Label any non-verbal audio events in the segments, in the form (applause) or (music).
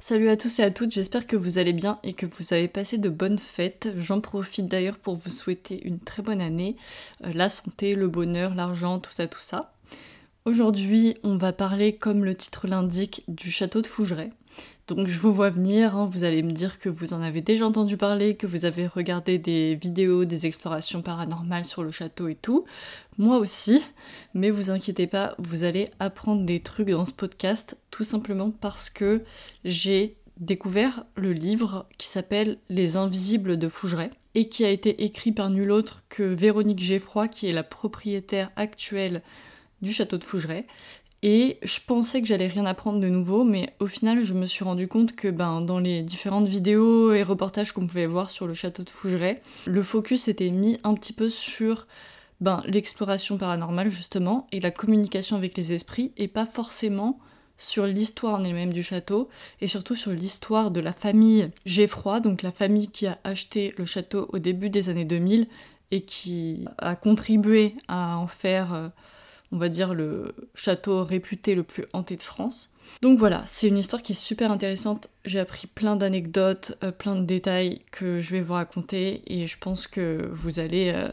Salut à tous et à toutes, j'espère que vous allez bien et que vous avez passé de bonnes fêtes. J'en profite d'ailleurs pour vous souhaiter une très bonne année, euh, la santé, le bonheur, l'argent, tout ça, tout ça. Aujourd'hui, on va parler, comme le titre l'indique, du château de Fougeray. Donc je vous vois venir, hein, vous allez me dire que vous en avez déjà entendu parler, que vous avez regardé des vidéos, des explorations paranormales sur le château et tout. Moi aussi, mais vous inquiétez pas, vous allez apprendre des trucs dans ce podcast, tout simplement parce que j'ai découvert le livre qui s'appelle Les Invisibles de Fougeray et qui a été écrit par nul autre que Véronique Geffroy, qui est la propriétaire actuelle du château de Fougeray et je pensais que j'allais rien apprendre de nouveau, mais au final, je me suis rendu compte que ben, dans les différentes vidéos et reportages qu'on pouvait voir sur le château de Fougeray, le focus était mis un petit peu sur ben, l'exploration paranormale, justement, et la communication avec les esprits, et pas forcément sur l'histoire en elle-même du château, et surtout sur l'histoire de la famille Geffroy, donc la famille qui a acheté le château au début des années 2000 et qui a contribué à en faire. On va dire, le château réputé le plus hanté de France. Donc voilà, c'est une histoire qui est super intéressante. J'ai appris plein d'anecdotes, euh, plein de détails que je vais vous raconter et je pense que vous allez, euh,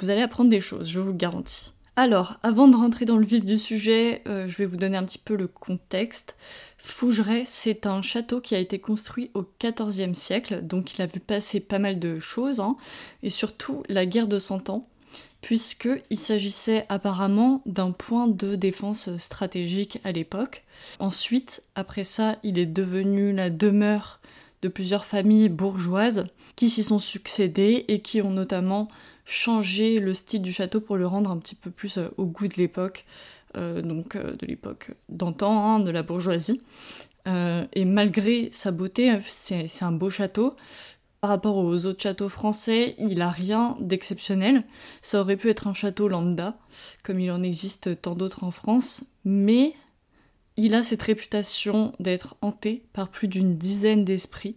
vous apprendre des choses, je vous le garantis. Alors, avant de rentrer dans le vif du sujet, euh, je vais vous donner un petit peu le contexte. Fougeray, c'est un château qui a été construit au XIVe siècle, donc il a vu passer pas mal de choses, hein, et surtout la guerre de Cent Ans, puisqu'il s'agissait apparemment d'un point de défense stratégique à l'époque. Ensuite, après ça, il est devenu la demeure de plusieurs familles bourgeoises qui s'y sont succédées et qui ont notamment changé le style du château pour le rendre un petit peu plus euh, au goût de l'époque, euh, donc euh, de l'époque d'antan, hein, de la bourgeoisie. et malgré sa beauté, c'est un beau château, par rapport aux autres châteaux français, il a rien d'exceptionnel. Ça aurait pu être un château lambda, comme il en existe tant d'autres en France, mais il a cette réputation d'être hanté par plus d'une dizaine d'esprits,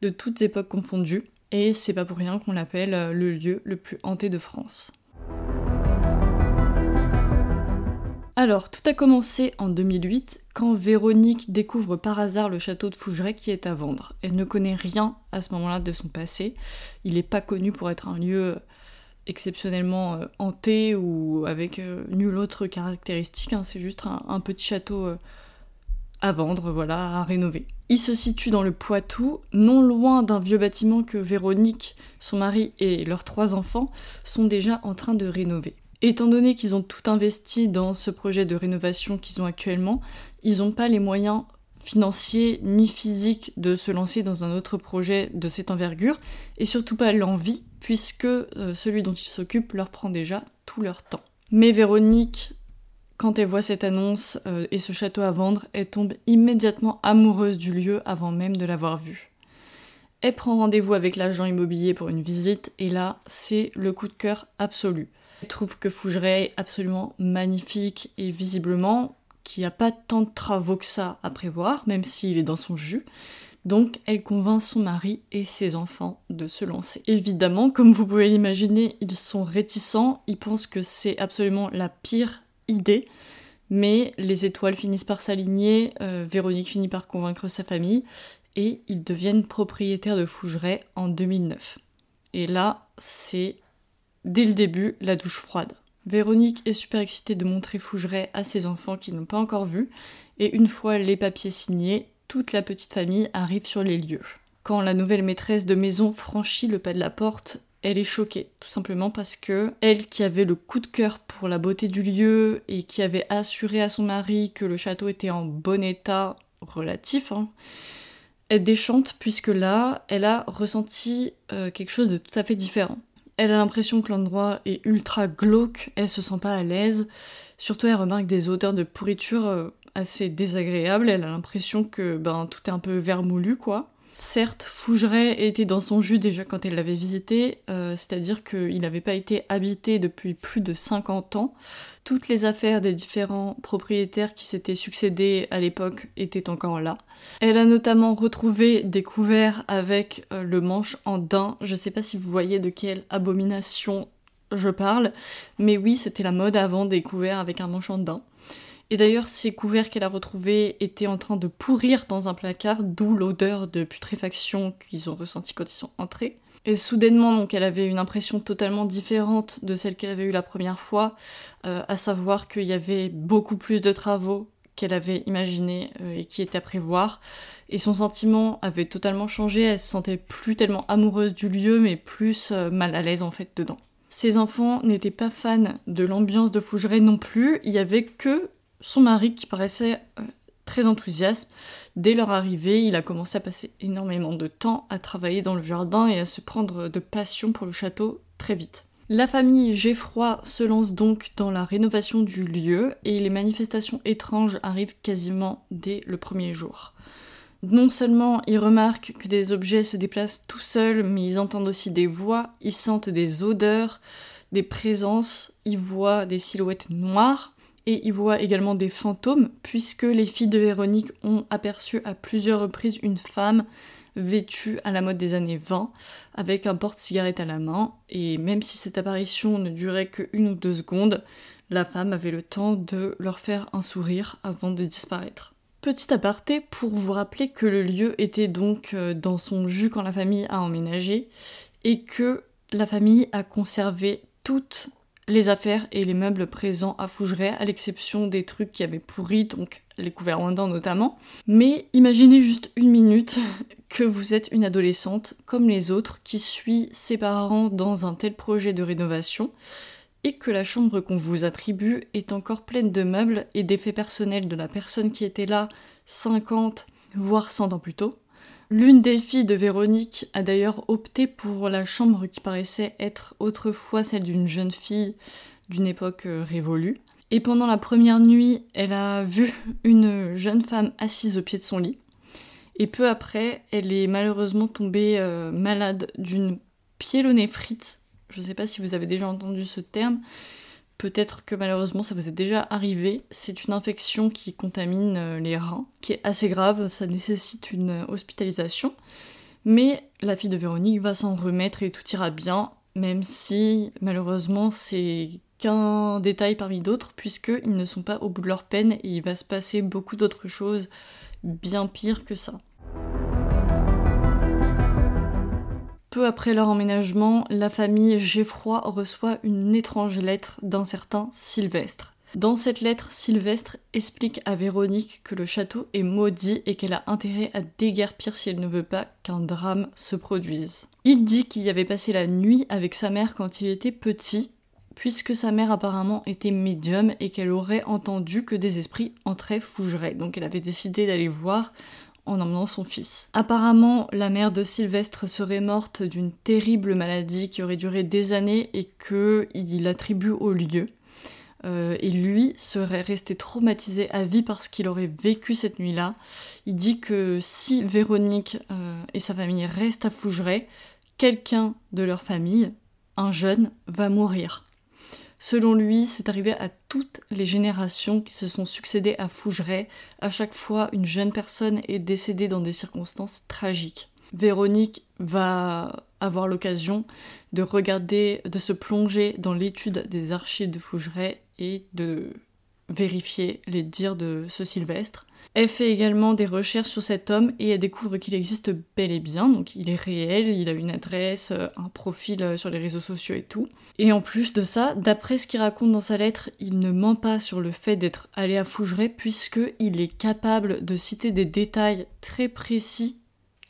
de toutes époques confondues, et c'est pas pour rien qu'on l'appelle le lieu le plus hanté de France. Alors, tout a commencé en 2008 quand Véronique découvre par hasard le château de Fougeray qui est à vendre. Elle ne connaît rien à ce moment-là de son passé. Il n'est pas connu pour être un lieu exceptionnellement euh, hanté ou avec euh, nulle autre caractéristique. Hein. C'est juste un, petit château euh, à vendre, voilà, à rénover. Il se situe dans le Poitou, non loin d'un vieux bâtiment que Véronique, son mari et leurs trois enfants sont déjà en train de rénover. Étant donné qu'ils ont tout investi dans ce projet de rénovation qu'ils ont actuellement, ils n'ont pas les moyens financiers ni physiques de se lancer dans un autre projet de cette envergure, et surtout pas l'envie, puisque euh, celui dont ils s'occupent leur prend déjà tout leur temps. Mais Véronique, quand elle voit cette annonce euh, et ce château à vendre, elle tombe immédiatement amoureuse du lieu avant même de l'avoir vu. Elle prend rendez-vous avec l'agent immobilier pour une visite, et là, c'est le coup de cœur absolu. Je trouve que Fougeray est absolument magnifique et visiblement qu'il n'y a pas tant de travaux que ça à prévoir, même s'il est dans son jus. Donc elle convainc son mari et ses enfants de se lancer. Évidemment, comme vous pouvez l'imaginer, ils sont réticents, ils pensent que c'est absolument la pire idée, mais les étoiles finissent par s'aligner, euh, Véronique finit par convaincre sa famille, et ils deviennent propriétaires de Fougeray en 2009. Et là, c'est dès le début la douche froide. Véronique est super excitée de montrer Fougeray à ses enfants qui n'ont pas encore vu, et une fois les papiers signés, toute la petite famille arrive sur les lieux. Quand la nouvelle maîtresse de maison franchit le pas de la porte, elle est choquée, tout simplement parce que elle qui avait le coup de cœur pour la beauté du lieu et qui avait assuré à son mari que le château était en bon état relatif, hein, elle déchante puisque là, elle a ressenti euh, quelque chose de tout à fait différent. Elle a l'impression que l'endroit est ultra glauque, elle se sent pas à l'aise. Surtout, elle remarque des odeurs de pourriture euh, assez désagréables. Elle a l'impression que ben, tout est un peu vermoulu, quoi. Certes, Fougeray était dans son jus déjà quand elle l'avait visité, euh, c'est-à-dire qu'il n'avait pas été habité depuis plus de 50 ans. Toutes les affaires des différents propriétaires qui s'étaient succédés à l'époque étaient encore là. Elle a notamment retrouvé des couverts avec euh, le manche en daim. Je sais pas si vous voyez de quelle abomination je parle, mais oui, c'était la mode avant des couverts avec un manche en daim. Et d'ailleurs, ces couverts qu'elle a retrouvés étaient en train de pourrir dans un placard, d'où l'odeur de putréfaction qu'ils ont ressentie quand ils sont entrés. Et soudainement, donc, elle avait une impression totalement différente de celle qu'elle avait eue la première fois, euh, à savoir qu'il y avait beaucoup plus de travaux qu'elle avait imaginé euh, et qui étaient à prévoir. Et son sentiment avait totalement changé, elle se sentait plus tellement amoureuse du lieu, mais plus euh, mal à l'aise en fait dedans. Ses enfants n'étaient pas fans de l'ambiance de Fougeray non plus, il y avait que son mari qui paraissait très enthousiaste. Dès leur arrivée, il a commencé à passer énormément de temps à travailler dans le jardin et à se prendre de passion pour le château très vite. La famille Geffroy se lance donc dans la rénovation du lieu et les manifestations étranges arrivent quasiment dès le premier jour. Non seulement ils remarquent que des objets se déplacent tout seuls, mais ils entendent aussi des voix, ils sentent des odeurs, des présences, ils voient des silhouettes noires, et il voit également des fantômes, puisque les filles de Véronique ont aperçu à plusieurs reprises une femme vêtue à la mode des années 20, avec un porte-cigarette à la main, et même si cette apparition ne durait que une ou deux secondes, la femme avait le temps de leur faire un sourire avant de disparaître. Petit aparté pour vous rappeler que le lieu était donc euh, dans son jus quand la famille a emménagé, et que la famille a conservé toutes les affaires et les meubles présents à Fougeray, à l'exception des trucs qui avaient pourri, donc les couverts londins notamment. Mais imaginez juste une minute (laughs) que vous êtes une adolescente comme les autres qui suit ses parents dans un tel projet de rénovation et que la chambre qu'on vous attribue est encore pleine de meubles et d'effets personnels de la personne qui était là 50 voire 100 ans plus tôt. L'une des filles de Véronique a d'ailleurs opté pour la chambre qui paraissait être autrefois celle d'une jeune fille d'une époque euh, révolue. Et pendant la première nuit, elle a vu une jeune femme assise au pied de son lit. Et peu après, elle est malheureusement tombée euh, malade d'une piélonéphrite. Je ne sais pas si vous avez déjà entendu ce terme. Peut-être que malheureusement ça vous est déjà arrivé. C'est une infection qui contamine euh, les reins, qui est assez grave, ça nécessite une hospitalisation. Mais la fille de Véronique va s'en remettre et tout ira bien, même si malheureusement c'est qu'un détail parmi d'autres, puisqu'ils ne sont pas au bout de leur peine et il va se passer beaucoup d'autres choses bien pires que ça. Peu après leur emménagement, la famille Geffroy reçoit une étrange lettre d'un certain Sylvestre. Dans cette lettre, Sylvestre explique à Véronique que le château est maudit et qu'elle a intérêt à déguerpir si elle ne veut pas qu'un drame se produise. Il dit qu'il y avait passé la nuit avec sa mère quand il était petit, puisque sa mère apparemment était médium et qu'elle aurait entendu que des esprits entraient fougeraient. Donc elle avait décidé d'aller voir en emmenant son fils. Apparemment, la mère de Sylvestre serait morte d'une terrible maladie qui aurait duré des années et qu'il attribue au lieu. Euh, et lui serait resté traumatisé à vie parce qu'il aurait vécu cette nuit-là. Il dit que si Véronique euh, et sa famille restent à Fougeray, quelqu'un de leur famille, un jeune, va mourir. Selon lui, c'est arrivé à toutes les générations qui se sont succédées à Fougeray. À chaque fois, une jeune personne est décédée dans des circonstances tragiques. Véronique va avoir l'occasion de regarder, de se plonger dans l'étude des archives de Fougeray et de vérifier les dires de ce Sylvestre. Elle fait également des recherches sur cet homme et elle découvre qu'il existe bel et bien, donc il est réel, il a une adresse, euh, un profil euh, sur les réseaux sociaux et tout. Et en plus de ça, d'après ce qu'il raconte dans sa lettre, il ne ment pas sur le fait d'être allé à Fougeray puisqu'il est capable de citer des détails très précis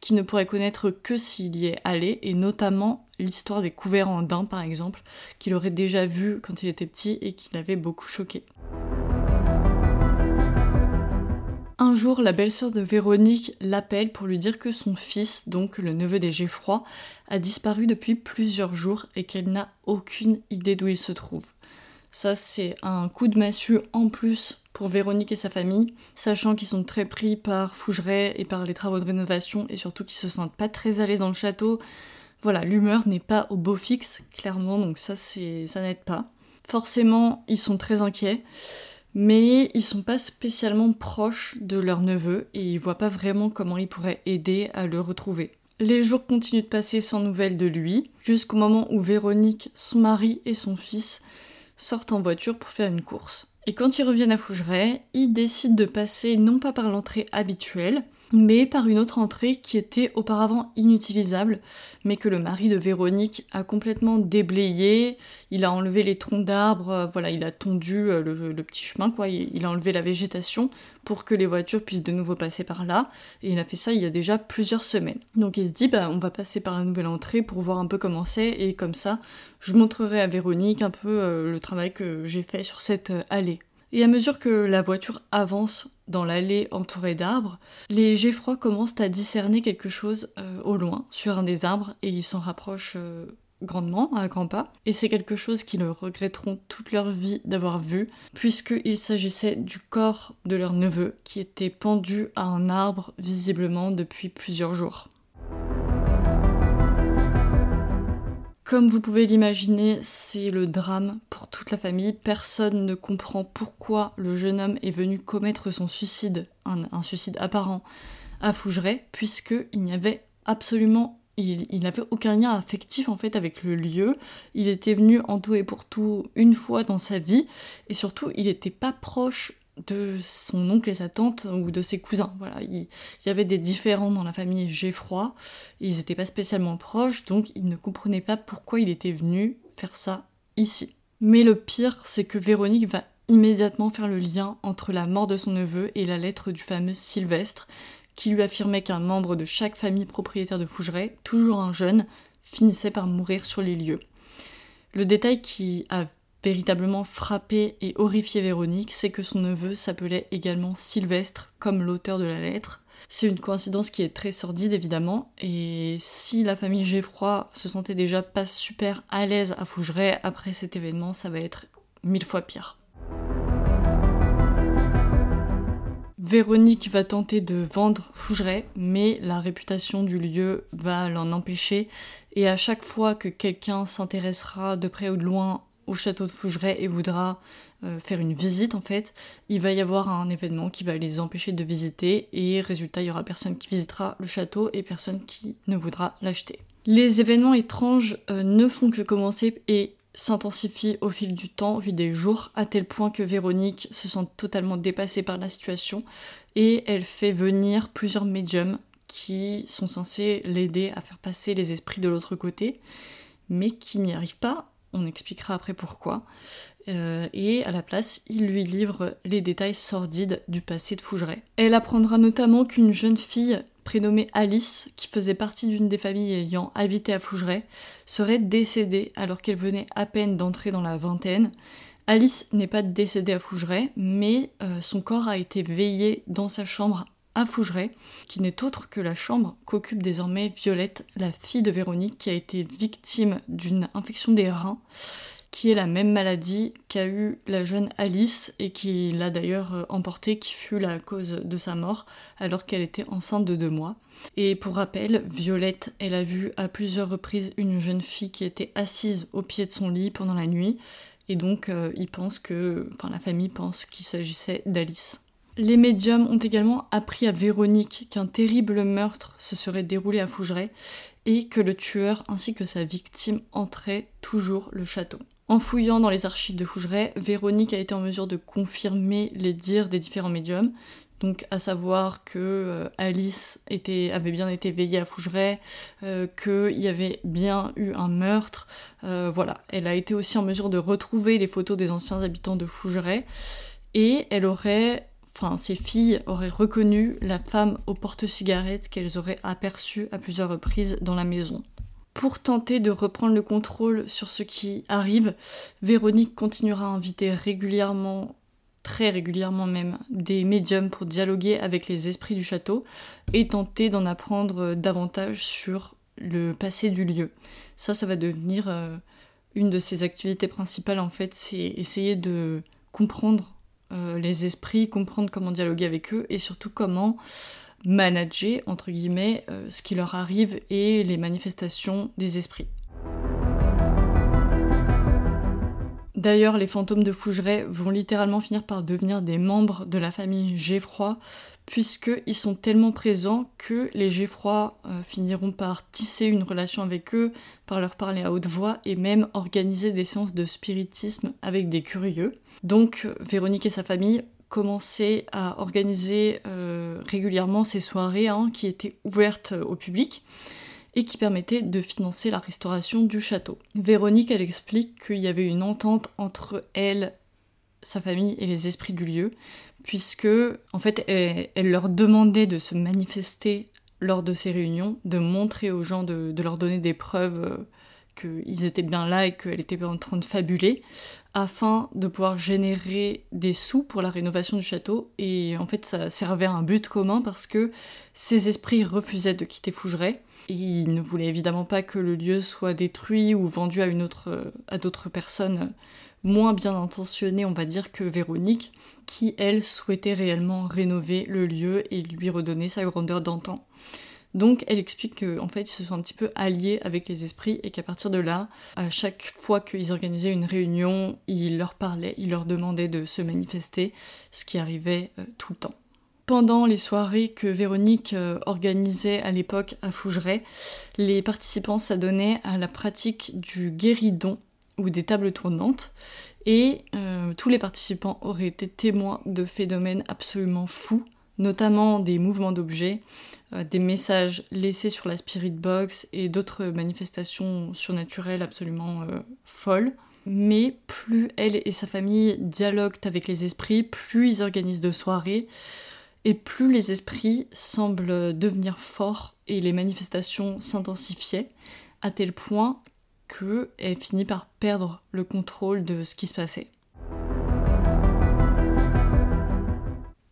qu'il ne pourrait connaître que s'il y est allé, et notamment l'histoire des couverts en daim par exemple, qu'il aurait déjà vu quand il était petit et qui l'avait beaucoup choqué. Un jour, la belle-sœur de Véronique l'appelle pour lui dire que son fils, donc le neveu des Geffroy, a disparu depuis plusieurs jours et qu'elle n'a aucune idée d'où il se trouve. Ça, c'est un coup de massue en plus pour Véronique et sa famille, sachant qu'ils sont très pris par Fougeray et par les travaux de rénovation et surtout qu'ils se sentent pas très à l'aise dans le château. Voilà, l'humeur n'est pas au beau fixe, clairement, donc ça, c'est, ça n'aide pas. Forcément, ils sont très inquiets mais ils sont pas spécialement proches de leur neveu et ils voient pas vraiment comment ils pourraient aider à le retrouver. Les jours continuent de passer sans nouvelles de lui, jusqu'au moment où Véronique, son mari et son fils sortent en voiture pour faire une course. Et quand ils reviennent à Fougeray, ils décident de passer non pas par l'entrée habituelle, mais par une autre entrée qui était auparavant inutilisable, mais que le mari de Véronique a complètement déblayé. Il a enlevé les troncs d'arbres, euh, voilà, il a tondu euh, le, petit chemin, quoi. Il, a enlevé la végétation pour que les voitures puissent de nouveau passer par là. Et il a fait ça il y a déjà plusieurs semaines. Donc il se dit, bah, on va passer par la nouvelle entrée pour voir un peu comment c'est, et comme ça, je montrerai à Véronique un peu euh, le travail que j'ai fait sur cette allée. Et à mesure que la voiture avance dans l'allée entourée d'arbres, les Geffroy commencent à discerner quelque chose euh, au loin, sur un des arbres, et ils s'en rapprochent euh, grandement, à grands pas. Et c'est quelque chose qu'ils regretteront toute leur vie d'avoir vu, puisqu'il s'agissait du corps de leur neveu, qui était pendu à un arbre visiblement depuis plusieurs jours. Comme vous pouvez l'imaginer, c'est le drame pour toute la famille. Personne ne comprend pourquoi le jeune homme est venu commettre son suicide, un, suicide apparent, à Fougeray, puisqu'il n'y avait absolument il, n'avait aucun lien affectif en fait avec le lieu. Il était venu en tout et pour tout une fois dans sa vie et surtout il n'était pas proche de son oncle et sa tante ou de ses cousins. Voilà, il, y avait des différends dans la famille Geffroy, ils n'étaient pas spécialement proches, donc ils ne comprenaient pas pourquoi il était venu faire ça ici. Mais le pire, c'est que Véronique va immédiatement faire le lien entre la mort de son neveu et la lettre du fameux Sylvestre, qui lui affirmait qu'un membre de chaque famille propriétaire de Fougeray, toujours un jeune, finissait par mourir sur les lieux. Le détail qui a véritablement frappé et horrifié Véronique, c'est que son neveu s'appelait également Sylvestre, comme l'auteur de la lettre. C'est une coïncidence qui est très sordide évidemment, et si la famille Geffroy se sentait déjà pas super à l'aise à Fougeray après cet événement, ça va être mille fois pire. Véronique va tenter de vendre Fougeray, mais la réputation du lieu va l'en empêcher, et à chaque fois que quelqu'un s'intéressera de près ou de loin au château de Fougeray et voudra euh, faire une visite en fait, il va y avoir un événement qui va les empêcher de visiter et résultat il y aura personne qui visitera le château et personne qui ne voudra l'acheter. Les événements étranges euh, ne font que commencer et s'intensifient au fil du temps, au fil des jours, à tel point que Véronique se sent totalement dépassée par la situation et elle fait venir plusieurs médiums qui sont censés l'aider à faire passer les esprits de l'autre côté, mais qui n'y arrivent pas on expliquera après pourquoi. Euh, et à la place, il lui livre les détails sordides du passé de Fougeray. Elle apprendra notamment qu'une jeune fille prénommée Alice, qui faisait partie d'une des familles ayant habité à Fougeray, serait décédée alors qu'elle venait à peine d'entrer dans la vingtaine. Alice n'est pas décédée à Fougeray, mais euh, son corps a été veillé dans sa chambre à Fougeray, qui n'est autre que la chambre qu'occupe désormais Violette, la fille de Véronique, qui a été victime d'une infection des reins, qui est la même maladie qu'a eu la jeune Alice et qui l'a d'ailleurs euh, emportée, qui fut la cause de sa mort alors qu'elle était enceinte de deux mois. Et pour rappel, Violette, elle a vu à plusieurs reprises une jeune fille qui était assise au pied de son lit pendant la nuit, et donc euh, il pense que, enfin la famille pense qu'il s'agissait d'Alice. Les médiums ont également appris à Véronique qu'un terrible meurtre se serait déroulé à Fougeray et que le tueur ainsi que sa victime entraient toujours le château. En fouillant dans les archives de Fougeray, Véronique a été en mesure de confirmer les dires des différents médiums, donc à savoir que euh, Alice avait bien été veillée à Fougeray, euh, qu'il y avait bien eu un meurtre, euh, voilà. Elle a été aussi en mesure de retrouver les photos des anciens habitants de Fougeray, et elle aurait enfin ces filles auraient reconnu la femme aux porte-cigarettes qu'elles auraient aperçue à plusieurs reprises dans la maison. Pour tenter de reprendre le contrôle sur ce qui arrive, Véronique continuera à inviter régulièrement, très régulièrement même, des médiums pour dialoguer avec les esprits du château et tenter d'en apprendre davantage sur le passé du lieu. Ça, ça va devenir euh, une de ses activités principales en fait, c'est essayer de comprendre les esprits, comprendre comment dialoguer avec eux et surtout comment manager, entre guillemets, euh, ce qui leur arrive et les manifestations des esprits. D'ailleurs, les fantômes de Fougeray vont littéralement finir par devenir des membres de la famille Geffroy, puisqu'ils sont tellement présents que les Geffroy euh, finiront par tisser une relation avec eux, par leur parler à haute voix et même organiser des séances de spiritisme avec des curieux. Donc, Véronique et sa famille commençaient à organiser euh, régulièrement ces soirées hein, qui étaient ouvertes au public et qui permettait de financer la restauration du château. Véronique, elle explique qu'il y avait une entente entre elle, sa famille et les esprits du lieu, puisque en fait elle, leur demandait de se manifester lors de ces réunions, de montrer aux gens, de, leur donner des preuves euh, qu'ils étaient bien là et qu'elle était en train de fabuler, afin de pouvoir générer des sous pour la rénovation du château. Et en fait, ça servait à un but commun parce que ces esprits refusaient de quitter Fougeray il ne voulait évidemment pas que le lieu soit détruit ou vendu à d'autres personnes moins bien intentionnées, on va dire, que Véronique, qui, elle, souhaitait réellement rénover le lieu et lui redonner sa grandeur d'antan. Donc elle explique qu'en fait ils se sont un petit peu alliés avec les esprits et qu'à partir de là, à chaque fois qu'ils organisaient une réunion, il leur parlait, il leur demandait de se manifester, ce qui arrivait euh, tout le temps pendant les soirées que Véronique euh, organisait à l'époque à Fougeray, les participants s'adonnaient à la pratique du guéridon ou des tables tournantes et euh, tous les participants auraient été témoins de phénomènes absolument fous, notamment des mouvements d'objets, euh, des messages laissés sur la spirit box et d'autres manifestations surnaturelles absolument folles. Mais plus elle et sa famille dialoguent avec les esprits, plus ils organisent de soirées, et plus les esprits semblent devenir forts et les manifestations s'intensifiaient, à tel point qu'elle finit par perdre le contrôle de ce qui se passait.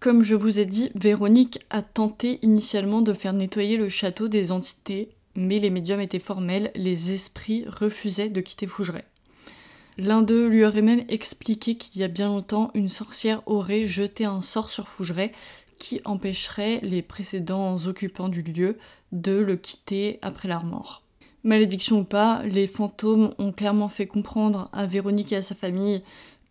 Comme je vous ai dit, Véronique a tenté initialement de faire nettoyer le château des entités, mais les médiums étaient formels, les esprits refusaient de quitter Fougeray. L'un d'eux lui aurait même expliqué qu'il y a bien longtemps, une sorcière aurait jeté un sort sur Fougeray, qui empêcherait les précédents occupants du lieu de le quitter après leur mort. Malédiction ou pas, les fantômes ont clairement fait comprendre à Véronique et à sa famille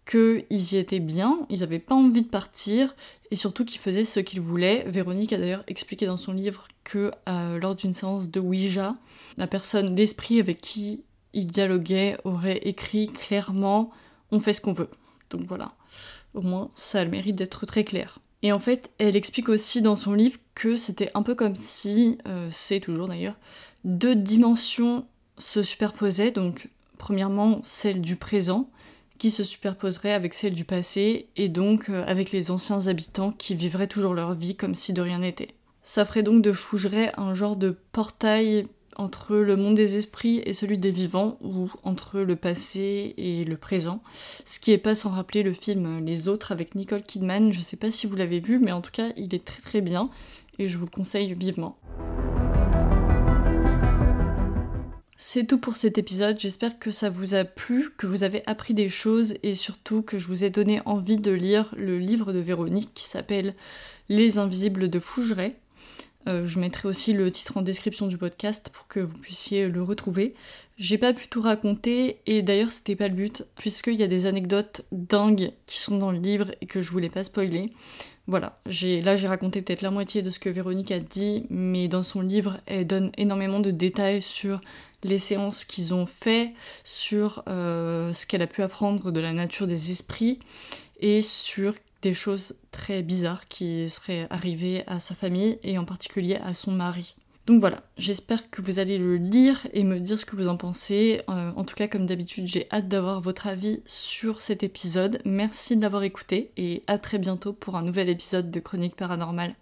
qu'ils y étaient bien, ils n'avaient pas envie de partir, et surtout qu'ils faisaient ce qu'ils voulaient. Véronique a d'ailleurs expliqué dans son livre que euh, lors d'une séance de Ouija, la personne, l'esprit avec qui il dialoguait aurait écrit clairement on fait ce qu'on veut. Donc voilà, au moins ça a le mérite d'être très clair. Et en fait, elle explique aussi dans son livre que c'était un peu comme si, euh, c'est toujours d'ailleurs, deux dimensions se superposaient. Donc, premièrement, celle du présent, qui se superposerait avec celle du passé, et donc euh, avec les anciens habitants qui vivraient toujours leur vie comme si de rien n'était. Ça ferait donc de Fougeray un genre de portail entre le monde des esprits et celui des vivants, ou entre le passé et le présent. Ce qui est pas sans rappeler le film Les Autres avec Nicole Kidman. Je sais pas si vous l'avez vu, mais en tout cas, il est très très bien et je vous le conseille vivement. C'est tout pour cet épisode, j'espère que ça vous a plu, que vous avez appris des choses et surtout que je vous ai donné envie de lire le livre de Véronique qui s'appelle Les Invisibles de Fougeray. Euh, je mettrai aussi le titre en description du podcast pour que vous puissiez le retrouver. J'ai pas pu tout raconter et d'ailleurs c'était pas le but puisqu'il y a des anecdotes dingues qui sont dans le livre et que je voulais pas spoiler. Voilà, là j'ai raconté peut-être la moitié de ce que Véronique a dit, mais dans son livre elle donne énormément de détails sur les séances qu'ils ont fait, sur euh, ce qu'elle a pu apprendre de la nature des esprits et sur des choses très bizarres qui seraient arrivées à sa famille et en particulier à son mari. Donc voilà, j'espère que vous allez le lire et me dire ce que vous en pensez. Euh, en tout cas, comme d'habitude, j'ai hâte d'avoir votre avis sur cet épisode. Merci de l'avoir écouté et à très bientôt pour un nouvel épisode de Chronique Paranormale.